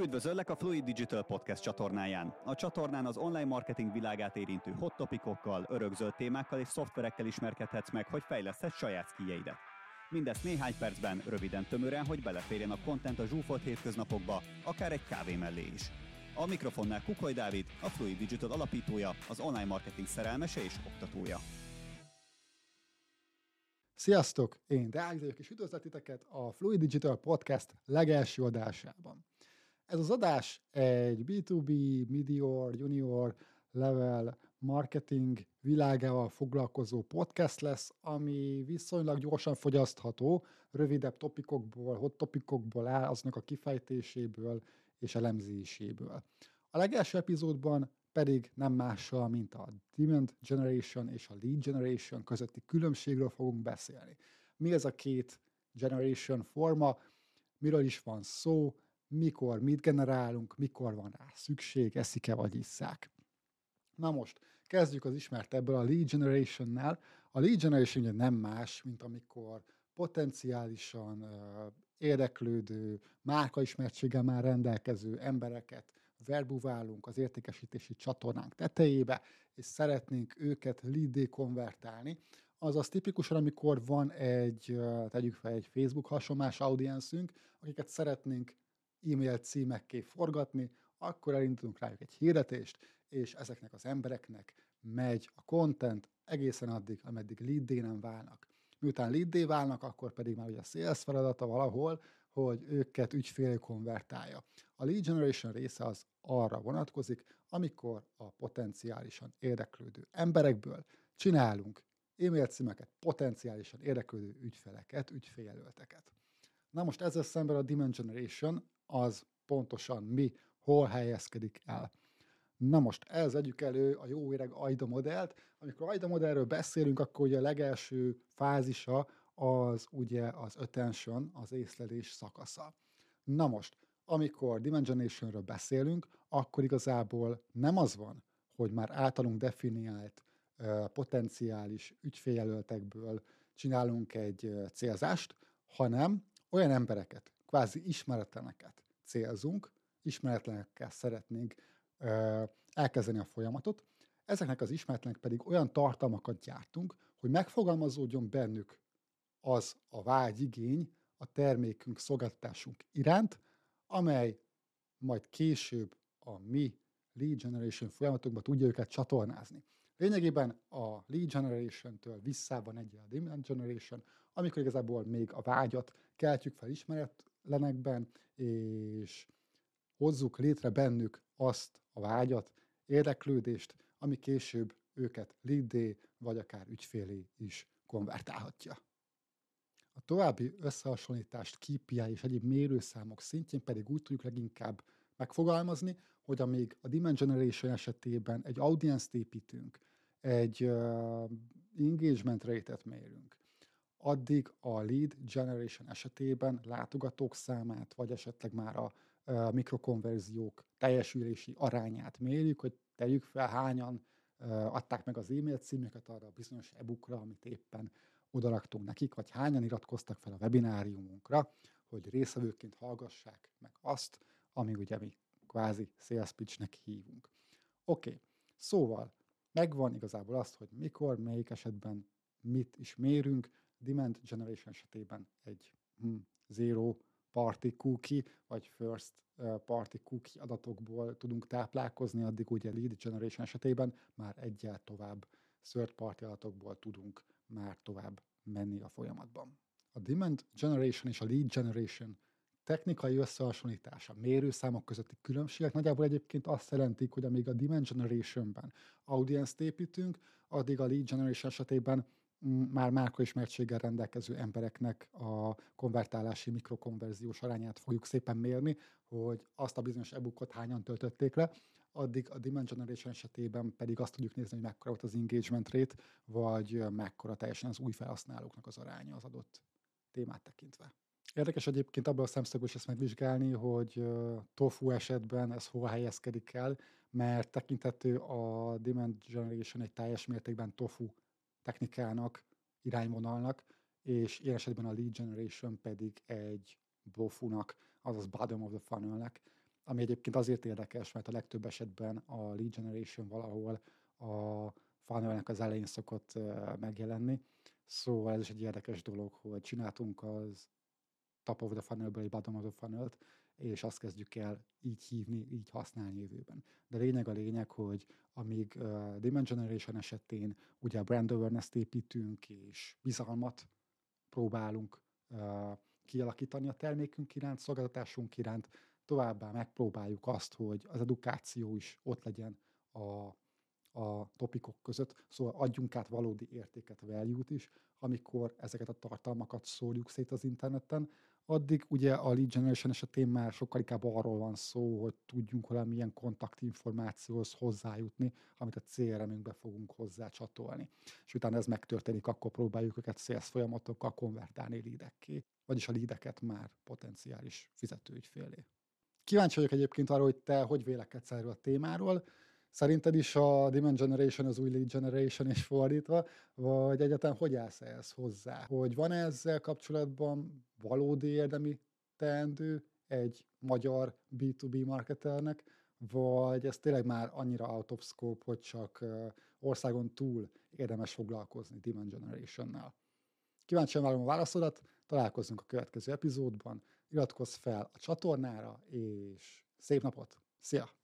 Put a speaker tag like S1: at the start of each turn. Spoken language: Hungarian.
S1: Üdvözöllek a Fluid Digital Podcast csatornáján. A csatornán az online marketing világát érintő hot topikokkal, örökzöld témákkal és szoftverekkel ismerkedhetsz meg, hogy fejleszthetsz saját skijeidet. Mindezt néhány percben, röviden tömören, hogy beleférjen a content a zsúfolt hétköznapokba, akár egy kávé mellé is. A mikrofonnál Kukoly Dávid, a Fluid Digital alapítója, az online marketing szerelmese és oktatója.
S2: Sziasztok! Én Deák vagyok, és üdvözlet a Fluid Digital Podcast legelső adásában. Ez az adás egy B2B, Medior, Junior level marketing világával foglalkozó podcast lesz, ami viszonylag gyorsan fogyasztható, rövidebb topikokból, hot topikokból áll, aznak a kifejtéséből és elemzéséből. A legelső epizódban pedig nem mással, mint a Demand Generation és a Lead Generation közötti különbségről fogunk beszélni. Mi ez a két generation forma, miről is van szó, mikor mit generálunk, mikor van rá szükség, eszik-e vagy isszák. Na most, kezdjük az ismert ebből a lead generation-nel. A lead generation ugye nem más, mint amikor potenciálisan uh, érdeklődő, márkaismertséggel már rendelkező embereket verbuválunk az értékesítési csatornánk tetejébe, és szeretnénk őket lead konvertálni. Azaz tipikusan, amikor van egy, tegyük fel egy Facebook hasonlás audienszünk, akiket szeretnénk e-mail címekké forgatni, akkor elindulunk rájuk egy hirdetést, és ezeknek az embereknek megy a content egészen addig, ameddig lead nem válnak. Miután lead válnak, akkor pedig már ugye a sales feladata valahol, hogy őket ügyfélé konvertálja. A lead generation része az arra vonatkozik, amikor a potenciálisan érdeklődő emberekből csinálunk e-mail címeket, potenciálisan érdeklődő ügyfeleket, ügyféljelölteket. Na most ezzel szemben a demand generation az pontosan mi, hol helyezkedik el. Na most ez együk elő a jó öreg AIDA modellt. Amikor AIDA modellről beszélünk, akkor ugye a legelső fázisa az ugye az attention, az észlelés szakasza. Na most, amikor dimensionationről beszélünk, akkor igazából nem az van, hogy már általunk definiált potenciális ügyféljelöltekből csinálunk egy célzást, hanem olyan embereket, kvázi ismeretleneket célzunk, ismeretlenekkel szeretnénk ö, elkezdeni a folyamatot, ezeknek az ismeretlenek pedig olyan tartalmakat gyártunk, hogy megfogalmazódjon bennük az a vágy, igény a termékünk, szolgáltatásunk iránt, amely majd később a mi lead generation folyamatunkban tudja őket csatornázni. Lényegében a lead generation-től visszában egy a demand generation, amikor igazából még a vágyat keltjük fel ismeretlenekben, és hozzuk létre bennük azt a vágyat, érdeklődést, ami később őket lead vagy akár ügyfélé is konvertálhatja. A további összehasonlítást KPI és egyéb mérőszámok szintjén pedig úgy tudjuk leginkább megfogalmazni, hogy amíg a Demand Generation esetében egy audience-t építünk, egy uh, engagement rate-et mérünk, addig a lead generation esetében látogatók számát, vagy esetleg már a mikrokonverziók teljesülési arányát mérjük, hogy tegyük fel, hányan adták meg az e-mail címüket arra a bizonyos e-bookra, amit éppen odaraktunk nekik, vagy hányan iratkoztak fel a webináriumunkra, hogy részvevőként hallgassák meg azt, ami ugye mi kvázi sales pitchnek hívunk. Oké, okay. szóval megvan igazából azt, hogy mikor, melyik esetben mit is mérünk. Demand generation esetében egy hm, zero party cookie, vagy first party cookie adatokból tudunk táplálkozni, addig ugye lead generation esetében már egyel tovább third party adatokból tudunk már tovább menni a folyamatban. A demand generation és a lead generation technikai összehasonlítása, mérőszámok közötti különbségek nagyjából egyébként azt jelentik, hogy amíg a demand generation-ben audience-t építünk, addig a lead generation esetében már márkaismertséggel rendelkező embereknek a konvertálási mikrokonverziós arányát fogjuk szépen mérni, hogy azt a bizonyos e-bookot hányan töltötték le, addig a demand generation esetében pedig azt tudjuk nézni, hogy mekkora volt az engagement rate, vagy mekkora teljesen az új felhasználóknak az aránya az adott témát tekintve. Érdekes egyébként abban a szemszögből is ezt megvizsgálni, hogy tofu esetben ez hol helyezkedik el, mert tekintető a demand generation egy teljes mértékben tofu technikának, irányvonalnak, és ilyen esetben a lead generation pedig egy bofunak, azaz bottom of the funnelnek, ami egyébként azért érdekes, mert a legtöbb esetben a lead generation valahol a funnelnek az elején szokott megjelenni. Szóval ez is egy érdekes dolog, hogy csináltunk az top of the funnelből egy bottom of the funnel és azt kezdjük el így hívni, így használni jövőben. De lényeg a lényeg, hogy amíg uh, Demand Generation esetén ugye a brand awareness-t építünk, és bizalmat próbálunk uh, kialakítani a termékünk iránt, szolgáltatásunk iránt, továbbá megpróbáljuk azt, hogy az edukáció is ott legyen a a topikok között, szóval adjunk át valódi értéket, value-t is, amikor ezeket a tartalmakat szórjuk szét az interneten, addig ugye a lead generation esetén már sokkal inkább arról van szó, hogy tudjunk valamilyen kontaktinformációhoz hozzájutni, amit a CRM-ünkbe fogunk hozzá csatolni. És utána ez megtörténik, akkor próbáljuk őket sales folyamatokkal konvertálni leadekké, vagyis a leadeket már potenciális fizetőügyfélé. Kíváncsi vagyok egyébként arra, hogy te hogy vélekedsz erről a témáról, Szerinted is a demand generation az új lead generation és fordítva, vagy egyetem hogy állsz ehhez hozzá? Hogy van ezzel kapcsolatban valódi érdemi teendő egy magyar B2B marketernek, vagy ez tényleg már annyira out of scope, hogy csak országon túl érdemes foglalkozni demand generation-nel? Kíváncsian várom a válaszodat, találkozunk a következő epizódban, iratkozz fel a csatornára, és szép napot! Szia!